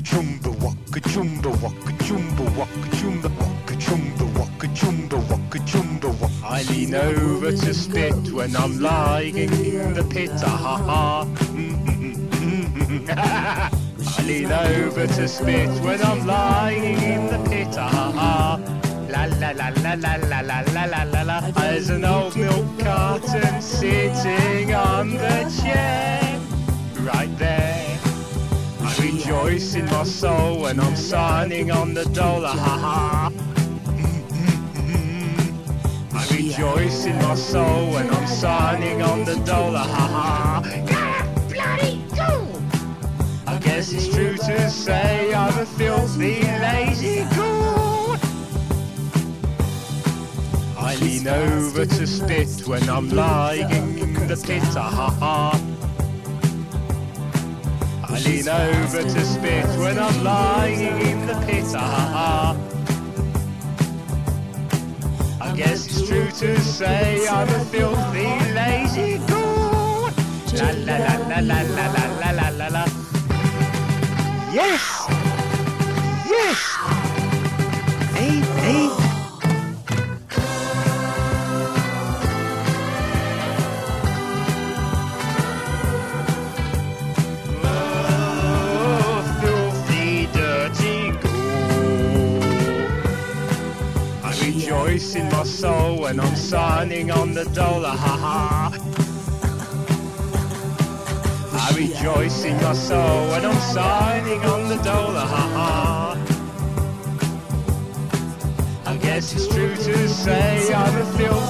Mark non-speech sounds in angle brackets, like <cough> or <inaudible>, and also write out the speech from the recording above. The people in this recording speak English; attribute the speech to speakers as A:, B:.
A: waka chumba, waka chumba, waka chumba, waka chumba, waka chumba, waka chumba, waka chumba. I lean over to spit when I'm lying in the pit, ha ha. <laughs> I lean over to spit when I'm lying in the pit, ha ha. La la la la la la la la la la la. There's an old milk carton sitting on the chair, right there. Rejoice in my soul when I'm signing on the dollar, ha ha. I rejoice in my soul when I'm signing on the dollar, ha ha. Bloody go! I guess it's true to say I'm a filthy, lazy ghoul. I lean over to spit when I'm lying in the pit, ha ha. Lean over to spit when I'm lying in the pit, ah ha. I guess it's true to say I'm a filthy, lazy. La la la la la la la la la la la. Yes! Yes! rejoice in my soul when I'm signing on the dollar, haha. I rejoice in my soul when I'm signing on the dollar, haha. I guess it's true to say I'm a filthy